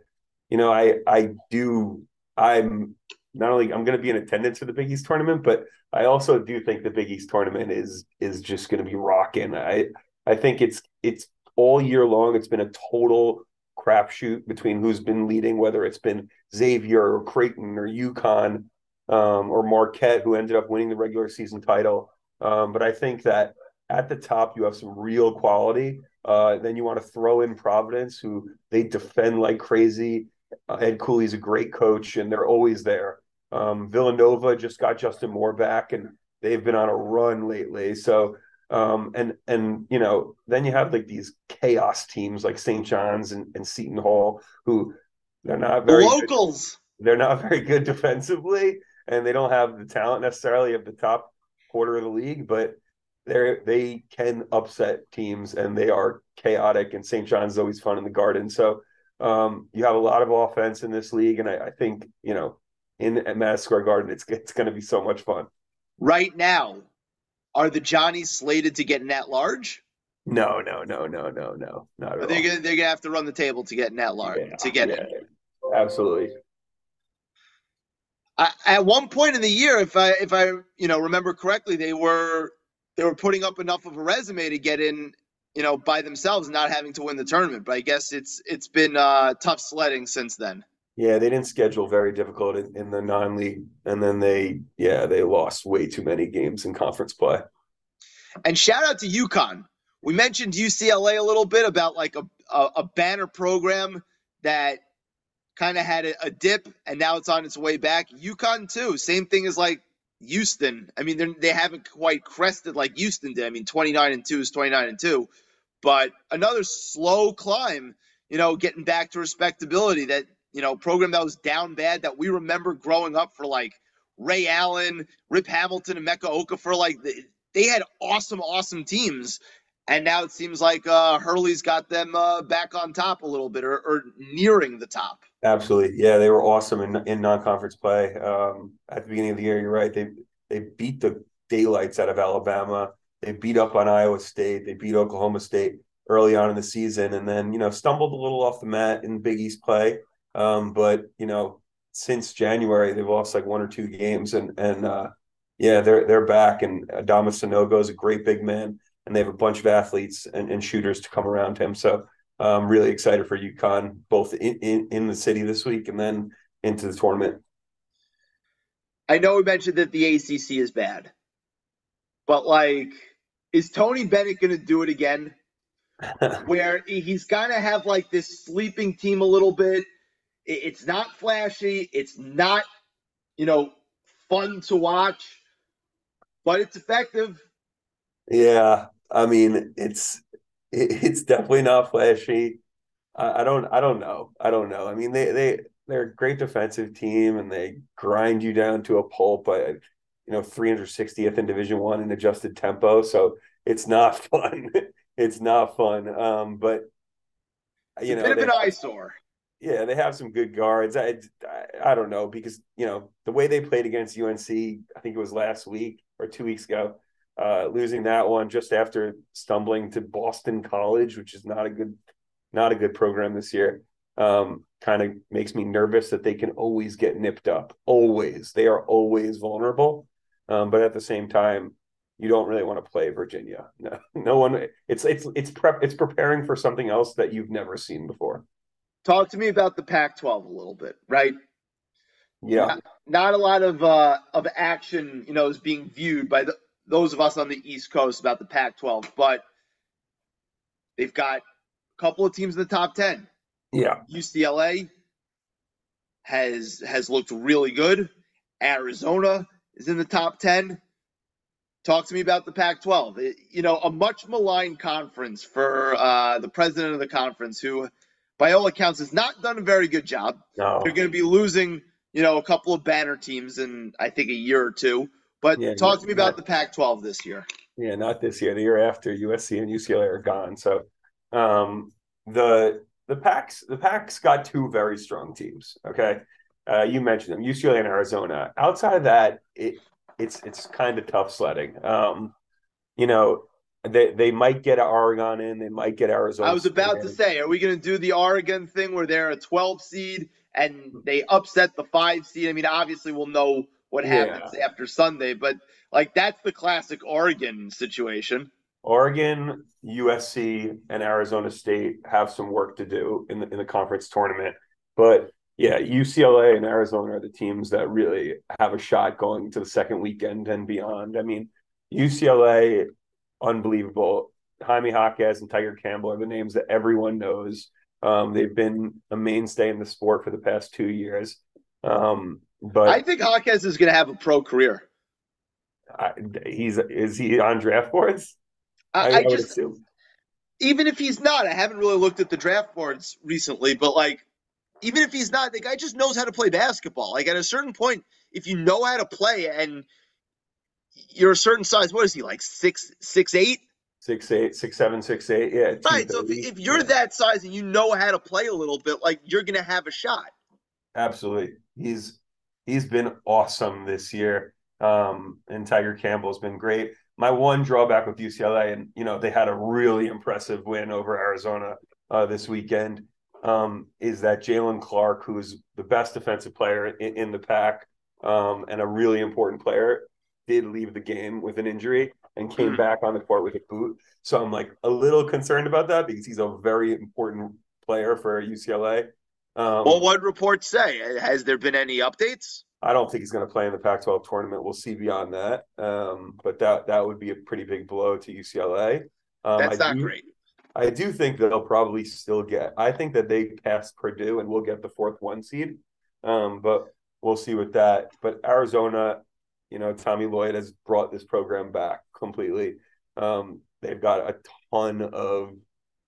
you know, I I do I'm not only I'm going to be in attendance for the Big East tournament, but I also do think the Big East tournament is is just going to be rocking. I I think it's it's all year long. It's been a total crapshoot between who's been leading, whether it's been Xavier or Creighton or UConn um, or Marquette, who ended up winning the regular season title. Um, but I think that at the top, you have some real quality. Uh, then you want to throw in Providence, who they defend like crazy. Uh, Ed Cooley's a great coach, and they're always there. Um, Villanova just got Justin Moore back, and they've been on a run lately. So, um, and and you know, then you have like these chaos teams like St. John's and, and Seton Hall, who they're not very locals. Good. They're not very good defensively, and they don't have the talent necessarily of the top quarter of the league, but they they can upset teams and they are chaotic. And St. John's is always fun in the Garden, so um, you have a lot of offense in this league, and I, I think you know in at Madison Square Garden, it's it's going to be so much fun. Right now, are the Johnnies slated to get net large? No, no, no, no, no, no, not at they're all. Gonna, they're gonna have to run the table to get net large Yeah, to get yeah, it. Absolutely. I, at one point in the year, if I if I you know remember correctly, they were they were putting up enough of a resume to get in, you know, by themselves, not having to win the tournament. But I guess it's it's been uh, tough sledding since then. Yeah, they didn't schedule very difficult in, in the non-league, and then they yeah they lost way too many games in conference play. And shout out to UConn. We mentioned UCLA a little bit about like a a, a banner program that kind of had a, a, dip and now it's on its way back. UConn too, same thing as like Houston. I mean, they haven't quite crested like Houston did. I mean, 29 and 2 is 29 and 2, but another slow climb, you know, getting back to respectability that, you know, program that was down bad that we remember growing up for like Ray Allen, Rip Hamilton, and Emeka Okafor. Like they had awesome, awesome teams. And now it seems like uh, Hurley's got them uh, back on top a little bit or, or nearing the top. Absolutely, yeah, they were awesome in in non-conference play. Um, at the beginning of the year, you're right. They they beat the daylights out of Alabama. They beat up on Iowa State. They beat Oklahoma State early on in the season, and then you know stumbled a little off the mat in Big East play. Um, but you know since January, they've lost like one or two games, and and uh, yeah, they're they're back. And Adama Sanogo is a great big man, and they have a bunch of athletes and, and shooters to come around him. So I'm really excited for UConn, both in, in, in the city this week and then into the tournament. I know we mentioned that the ACC is bad, but like, is Tony Bennett going to do it again? Where he's going to have like this sleeping team a little bit. It's not flashy. It's not, you know, fun to watch, but it's effective. Yeah, I mean, it's it's definitely not flashy. I, I don't I don't know. I don't know. I mean, they they they're a great defensive team and they grind you down to a pulp. You know, 360th in Division One in adjusted tempo. So it's not fun. it's not fun. Um, but It's you a know, bit of an eyesore. Yeah, they have some good guards. I, I I don't know because you know the way they played against UNC, I think it was last week or two weeks ago, uh, losing that one just after stumbling to Boston College, which is not a good not a good program this year. Um, kind of makes me nervous that they can always get nipped up. Always, they are always vulnerable. Um, but at the same time, you don't really want to play Virginia. No, no one. It's it's it's prep. It's preparing for something else that you've never seen before. Talk to me about the Pac-12 a little bit, right? Yeah. Not, not a lot of uh, of action, you know, is being viewed by the, those of us on the East Coast about the Pac-12, but they've got a couple of teams in the top ten. Yeah. UCLA has has looked really good. Arizona is in the top 10. Talk to me about the Pac-12. It- you know, a much maligned conference for uh, the president of the conference, who, by all accounts, has not done a very good job. No. They're going to be losing, you know, a couple of banner teams in I think a year or two. But Yeah, talk yeah, to me about the Pac-12 this year. Yeah, not this year. The year after, USC and UCLA are gone. So, um, the the Packs the Packs got two very strong teams. Okay, uh, you mentioned them, UCLA and Arizona. Outside of that, it it's it's kind of tough sledding. Um, you know, they they might get Oregon in, they might get Arizona. I was about to in. say, are we going to do the Oregon thing where they're a 12 seed and they upset the five seed? I mean, obviously we'll know what Yeah. happens after Sunday, but like that's the classic Oregon situation. Oregon, USC, and Arizona State have some work to do in the in the conference tournament. But yeah, UCLA and Arizona are the teams that really have a shot going to the second weekend and beyond. I mean, UCLA, unbelievable. Jaime Jaquez and Tiger Campbell are the names that everyone knows. Um, they've been a mainstay in the sport for the past two years. Um, but I think Hawkes is going to have a pro career. I, he's is he on draft boards? I, I would just, assume. even if he's not, I haven't really looked at the draft boards recently, but like, even if he's not, the guy just knows how to play basketball. Like at a certain point, if you know how to play and you're a certain size, what is he like six six eight? six eight, six seven, six eight. Yeah, Right. So if, if you're Yeah, that size and you know how to play a little bit, like you're gonna have a shot. absolutely, he's he's been awesome this year. Um, and Tiger Campbell's been great. My one drawback with UCLA, and you know, they had a really impressive win over Arizona uh, this weekend, um, is that Jaylen Clark, who's the best defensive player in, in the Pac um, and a really important player, did leave the game with an injury and came Hmm. back on the court with a boot. So I'm like a little concerned about that because he's a very important player for UCLA. Um, Well, what reports say? Has there been any updates? I don't think he's going to play in the Pac-12 tournament. We'll see beyond that. Um, but that that would be a pretty big blow to UCLA. Um, That's I not do, great. I do think that they'll probably still get. I think that they pass Purdue and we'll get the fourth one seed. Um, but we'll see with that. But Arizona, you know, Tommy Lloyd has brought this program back completely. Um, they've got a ton of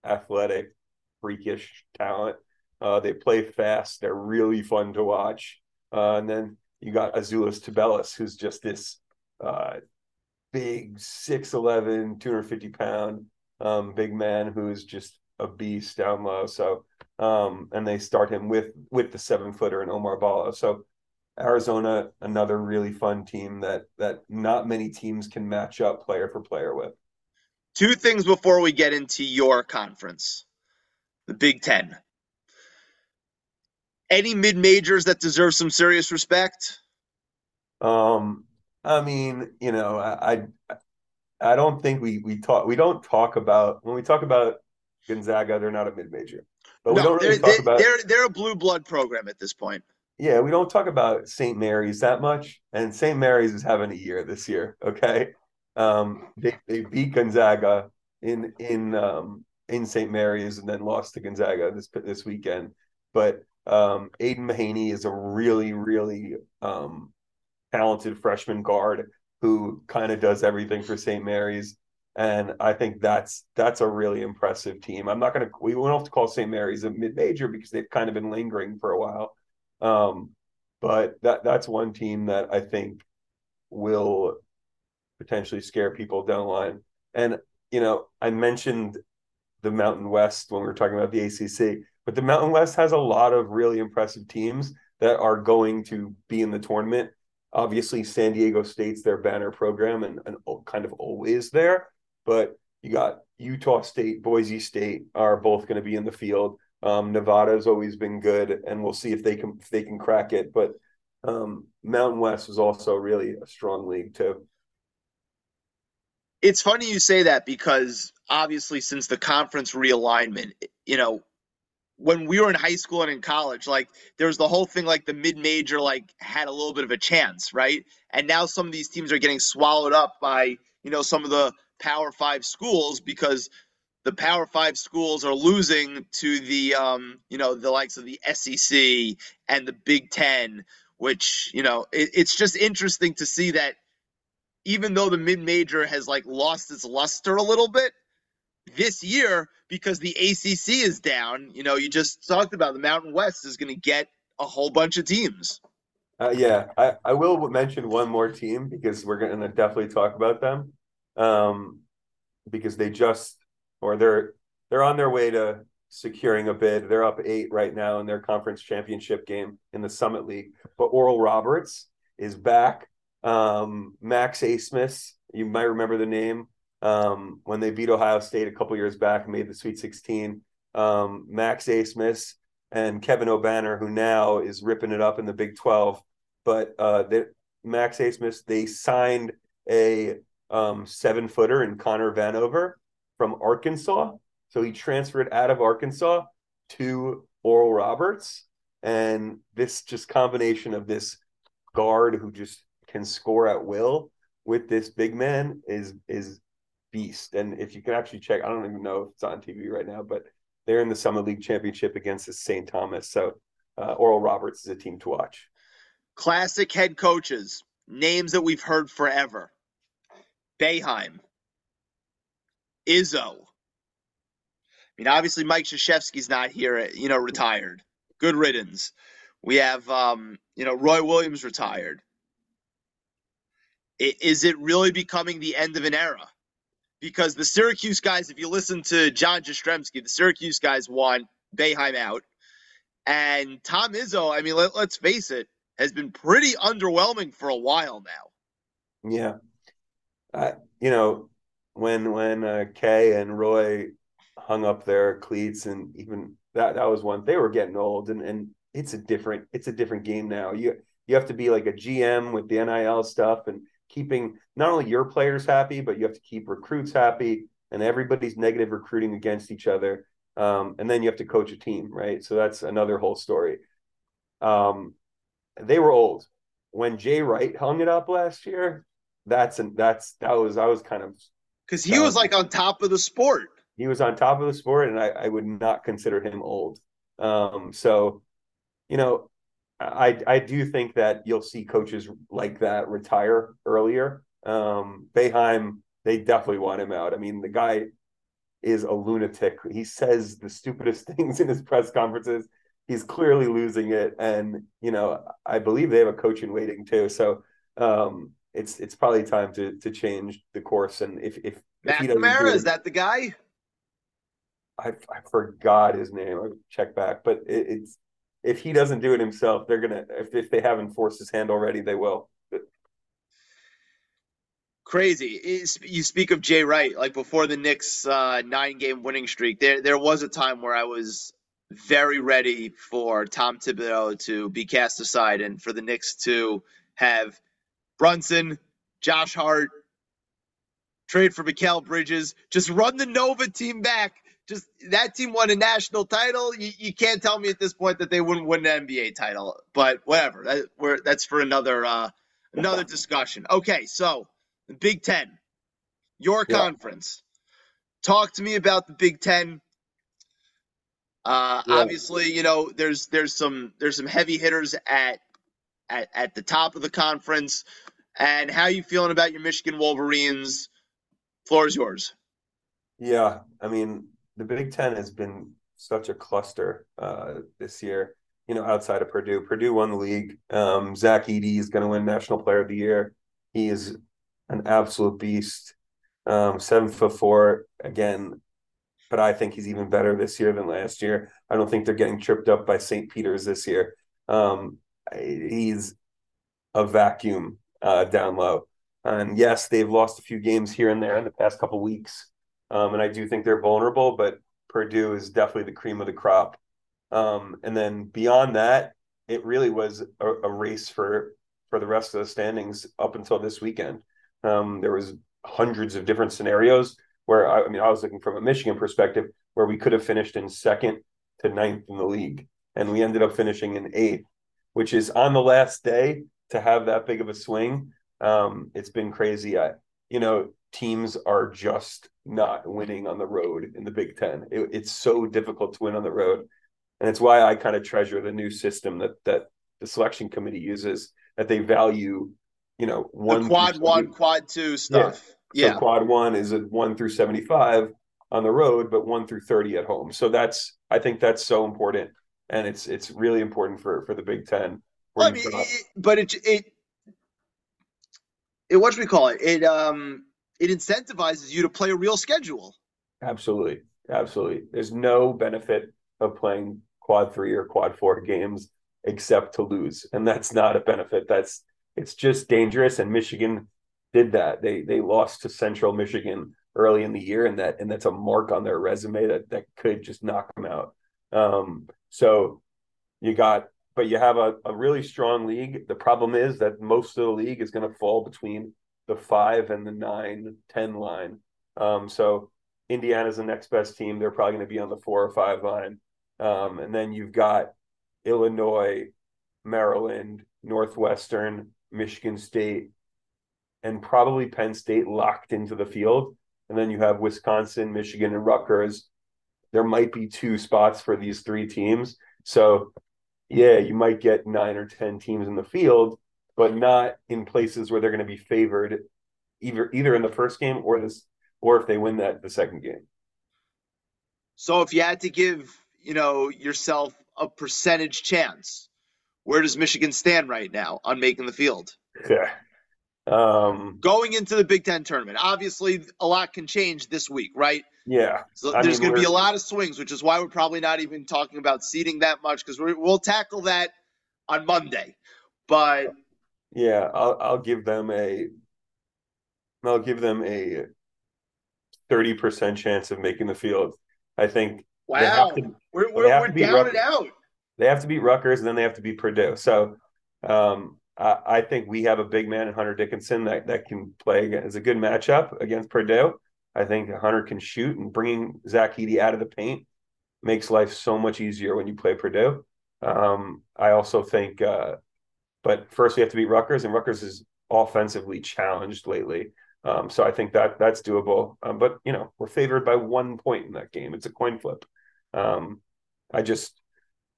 athletic, freakish talent. Uh, they play fast. They're really fun to watch. Uh, and then you got Azuolas Tubelis, who's just this uh, big 6'11, 250 pound um, big man who's just a beast down low. So, um, and they start him with with the seven footer and Oumar Ballo. So, Arizona, another really fun team that that not many teams can match up player for player with. Two things before we get into your conference, the Big Ten. Any mid majors that deserve some serious respect? Um, I mean, you know, I, I I don't think we we talk we don't talk about when we talk about Gonzaga, they're not a mid major, but we don't really they're, talk about they're they're a blue blood program at this point. Yeah, we don't talk about St. Mary's that much, and St. Mary's is having a year this year. Okay, um, they they beat Gonzaga in in um in St. Mary's and then lost to Gonzaga this this weekend, but um, Aidan Mahaney is a really really um talented freshman guard who kind of does everything for St. Mary's. And I think that's that's a really impressive team. I'm not gonna we won't have to call St. Mary's a mid major because they've kind of been lingering for a while. Um, but that that's one team that I think will potentially scare people down the line. And you know, I mentioned the Mountain West when we were talking about the ACC, but the Mountain West has a lot of really impressive teams that are going to be in the tournament. Obviously, San Diego State's their banner program and, and kind of always there, but you got Utah State, Boise State are both going to be in the field. Um, Nevada has always been good, and we'll see if they can if they can crack it. But um, Mountain West is also really a strong league too. It's funny you say that because obviously since the conference realignment, you know, when we were in high school and in college, like there was the whole thing like the mid-major like had a little bit of a chance, right? And now some of these teams are getting swallowed up by, you know, some of the Power 5 schools because the Power Five schools are losing to the um, you know the likes of the SEC and the Big Ten, which you know it, it's just interesting to see that even though the mid major has like lost its luster a little bit this year because the ACC is down. You know, you just talked about the Mountain West is going to get a whole bunch of teams. Uh, yeah, I, I will mention one more team because we're going to definitely talk about them um, because they just or they're they're on their way to securing a bid. They're up eight right now in their conference championship game in the Summit League. But Oral Roberts is back. Um, Max Abmas, you might remember the name um, when they beat Ohio State a couple years back and made the Sweet 16. Um, Max Abmas and Kevin Obanor, who now is ripping it up in the Big 12. But uh, they, Max Abmas, they signed a um, seven footer in Connor Vanover from Arkansas. So he transferred out of Arkansas to Oral Roberts. And this just combination of this guard who just can score at will with this big man is is beast. And if you can actually check, I don't even know if it's on TV right now, but they're in the Summit League Championship against the St. Thomas. So uh, Oral Roberts is a team to watch. Classic head coaches, names that we've heard forever. Boeheim, Izzo. I mean, obviously Mike Krzyzewski's not here, you know, retired. Good riddance. We have, um, you know, Roy Williams retired. Is it really becoming the end of an era? Because the Syracuse guys, if you listen to John Jastrzemski, the Syracuse guys want Boeheim out. And Tom Izzo, I mean, let, let's face it, has been pretty underwhelming for a while now. Yeah. You know, when when uh, Kay and Roy hung up their cleats and even that that was one they were getting old and and it's a different it's a different game now. You you have to be like a GM with the NIL stuff and keeping not only your players happy, but you have to keep recruits happy and everybody's negative recruiting against each other. Um, and then you have to coach a team, right? So that's another whole story. Um, they were old when Jay Wright hung it up last year. That's and that's that was I was kind of because he was like on top of the sport. He was on top of the sport, and I, I would not consider him old. Um, so, you know, I I do think that you'll see coaches like that retire earlier. Um, Boeheim, they definitely want him out. I mean, the guy is a lunatic. He says the stupidest things in his press conferences. He's clearly losing it, and you know, I believe they have a coach in waiting too. So, um, it's it's probably time to to change the course. And if if, McNamara is that the guy? I I forgot his name. I check back, but it, it's if he doesn't do it himself, they're gonna if if they haven't forced his hand already, they will. Crazy. You speak of Jay Wright, like before the Knicks' uh, nine-game winning streak. There, there was a time where I was very ready for Tom Thibodeau to be cast aside and for the Knicks to have Brunson, Josh Hart, trade for Mikal Bridges, just run the Nova team back. Just that team won a national title. You, you can't tell me at this point that they wouldn't win an NBA title, but whatever. That, that's for another uh, another discussion. Okay, so the Big Ten, your yeah. conference. Talk to me about the Big Ten. Uh, yeah. Obviously, you know there's there's some there's some heavy hitters at at, at the top of the conference. And how you feeling about your Michigan Wolverines? Floor is yours. Yeah, I mean, the Big Ten has been such a cluster uh, this year. You know, outside of Purdue, Purdue won the league. Um, Zach Edey is going to win National Player of the Year. He is an absolute beast. Um, seven foot four again, but I think he's even better this year than last year. I don't think they're getting tripped up by St. Peter's this year. Um, he's a vacuum uh, down low. And yes, they've lost a few games here and there in the past couple weeks. Um, and I do think they're vulnerable, but Purdue is definitely the cream of the crop. Um, and then beyond that, it really was a, a, race for for the rest of the standings up until this weekend. Um, there was hundreds of different scenarios where I, I mean I was looking from a Michigan perspective where we could have finished in second to ninth in the league, and we ended up finishing in eighth, which is on the last day to have that big of a swing. Um, it's been crazy. I, you know, teams are just not winning on the road in the Big Ten. It, it's so difficult to win on the road, and it's why I kind of treasure the new system that that the selection committee uses. That they value, you know, one the quad one, quad two stuff. Yeah. So yeah. quad one is a one through seventy five on the road, but one through thirty at home. So that's I think that's so important, and it's it's really important for for the Big Ten. I mean, it, but it it it what should we call it? It um it incentivizes you to play a real schedule. Absolutely, absolutely. There's no benefit of playing quad three or quad four games except to lose, and that's not a benefit. That's it's just dangerous. And Michigan did that. They they lost to Central Michigan early in the year, and that and that's a mark on their resume that that could just knock them out. Um, so you got, but you have a, a really strong league. The problem is that most of the league is going to fall between the five and the nine, 10 line. Um, so Indiana's the next best team. They're probably going to be on the four or five line. Um, and then you've got Illinois, Maryland, Northwestern, Michigan State, and probably Penn State locked into the field. And then you have Wisconsin, Michigan, and Rutgers. There might be two spots for these three teams. So, yeah, you might get nine or 10 teams in the field, but not in places where they're going to be favored either either in the first game or this or if they win that the second game. So if you had to give, you know, yourself a percentage chance, where does Michigan stand right now on making the field? Yeah. Um, Going into the Big Ten tournament, obviously a lot can change this week, right? Yeah. So there's going to be a lot of swings, which is why we're probably not even talking about seeding that much because we'll tackle that on Monday. But yeah, I'll I'll give them a I'll give them a thirty percent chance of making the field. I think. Wow, to, we're we're, we're down Rutgers. and out. They have to beat Rutgers, and then they have to beat Purdue. So, um, I, I, think we have a big man in Hunter Dickinson that that can play as a good matchup against Purdue. I think Hunter can shoot, and bringing Zach Edey out of the paint makes life so much easier when you play Purdue. Um, I also think uh, but first, we have to beat Rutgers, and Rutgers is offensively challenged lately. Um, so I think that that's doable. Um, but you know, we're favored by one point in that game. It's a coin flip. Um, I just,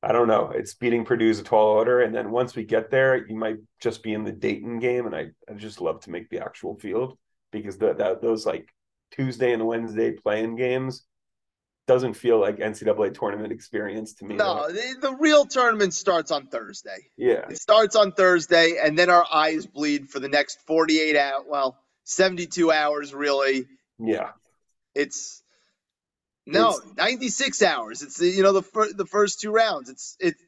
I don't know. It's beating Purdue's a tall order, and then once we get there, you might just be in the Dayton game, and I, I just love to make the actual field because the, that those like Tuesday and Wednesday playing games doesn't feel like NCAA tournament experience to me. No, the, the, real tournament starts on Thursday. Yeah. It starts on Thursday, and then our eyes bleed for the next 48 hours. Well, 72 hours, really. Yeah. It's no it's, 96 hours. It's you know the fir- the first two rounds. It's it's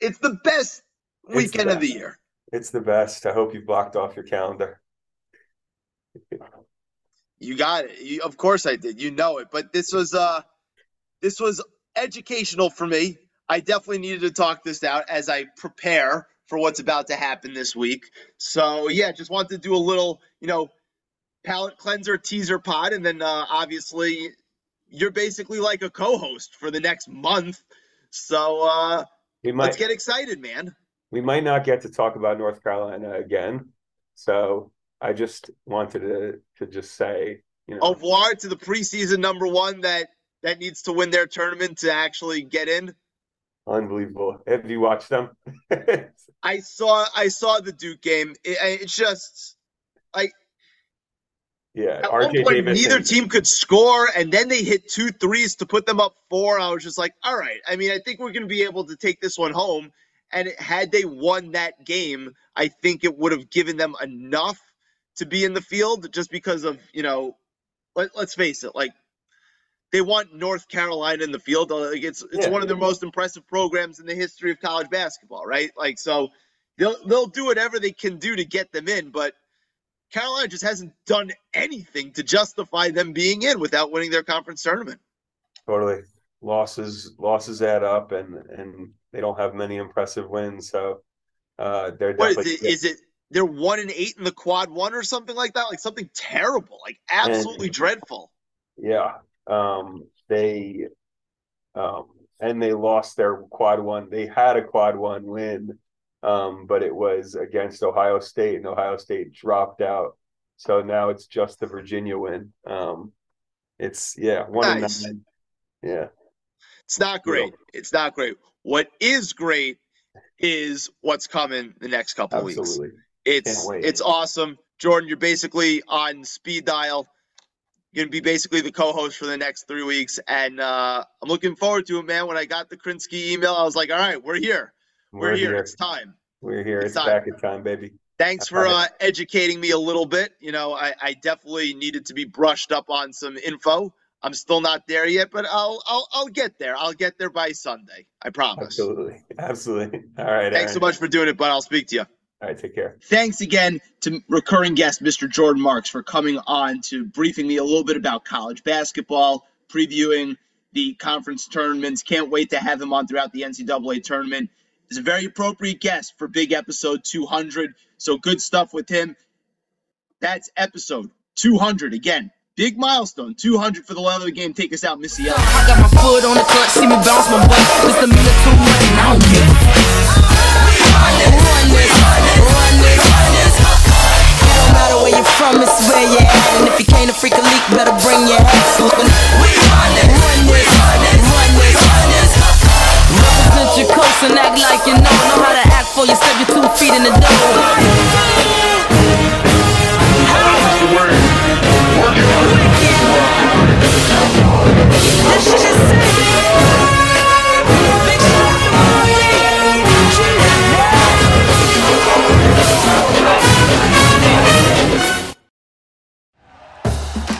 it's the best weekend the best. of the year. It's the best. I hope you blocked off your calendar. You got it. You, of course I did. You know it. But this was uh this was educational for me. I definitely needed to talk this out as I prepare for what's about to happen this week. So yeah, just wanted to do a little, you know, palate cleanser teaser pod, and then uh, obviously you're basically like a co-host for the next month. So uh, we might, let's get excited, man. We might not get to talk about North Carolina again, so I just wanted to to just say, you know, au revoir to the preseason number one that that needs to win their tournament to actually get in? Unbelievable. Have you watched them? I saw I saw the Duke game. It, it's just like yeah, RJ Davis. Neither team could score, and then they hit two threes to put them up four. I was just like, all right. I mean, I think we're going to be able to take this one home. And had they won that game, I think it would have given them enough to be in the field just because of you know let, us face it, like they want North Carolina in the field. Like it's it's Yeah. one of their most impressive programs in the history of college basketball, right? Like so they'll they'll do whatever they can do to get them in, but Carolina just hasn't done anything to justify them being in without winning their conference tournament. Totally. Losses losses add up and and they don't have many impressive wins. So uh they're What is definitely it? Is it they're one and eight in the quad one or something like that? Like something terrible, like absolutely dreadful. yeah. Um they um and they lost their quad one. They had a quad one win, um, but it was against Ohio State and Ohio State dropped out. So now it's just the Virginia win. Um it's yeah, one Nice. and nine. Yeah. It's not great. It's not great. What is great is what's coming the next couple of weeks. Absolutely. It's it's awesome. Jordan, you're basically on speed dial. You're gonna be basically the co-host for the next three weeks, and uh, I'm looking forward to it, man. When I got the Krinsky email, I was like, "All right, we're here. We're, here. It's time." We're here. It's It's time. back in time, baby. Thanks for uh, educating me a little bit. You know, I, I definitely needed to be brushed up on some info. I'm still not there yet, but I'll I'll I'll get there. I'll get there by Sunday. I promise. Absolutely. Absolutely. All right. Thanks so much for doing it, but I'll speak to you. All right. Take care. Thanks again to recurring guest Mr. Jordan Marks for coming on to briefing me a little bit about college basketball, previewing the conference tournaments. Can't wait to have him on throughout the NCAA tournament. He's a very appropriate guest for big episode 200. So good stuff with him. That's episode 200. Again, big milestone. 200 for the love of the game. Take us out, Missy Elliott. I got my foot on the clutch, see me bounce my butt. Just a minute too much, I don't give where you're at. And if you can't a freak a leak, better bring your ass. Run run Represent your coast and act like you know. Know how to act for you, step your two feet in the door. This shit is sick.